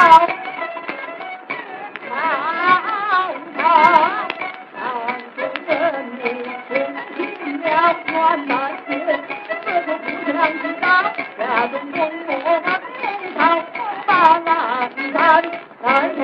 好好好南宋人民前去了南蛮县四处布下狼群刀下纵弓我把天朝打乱了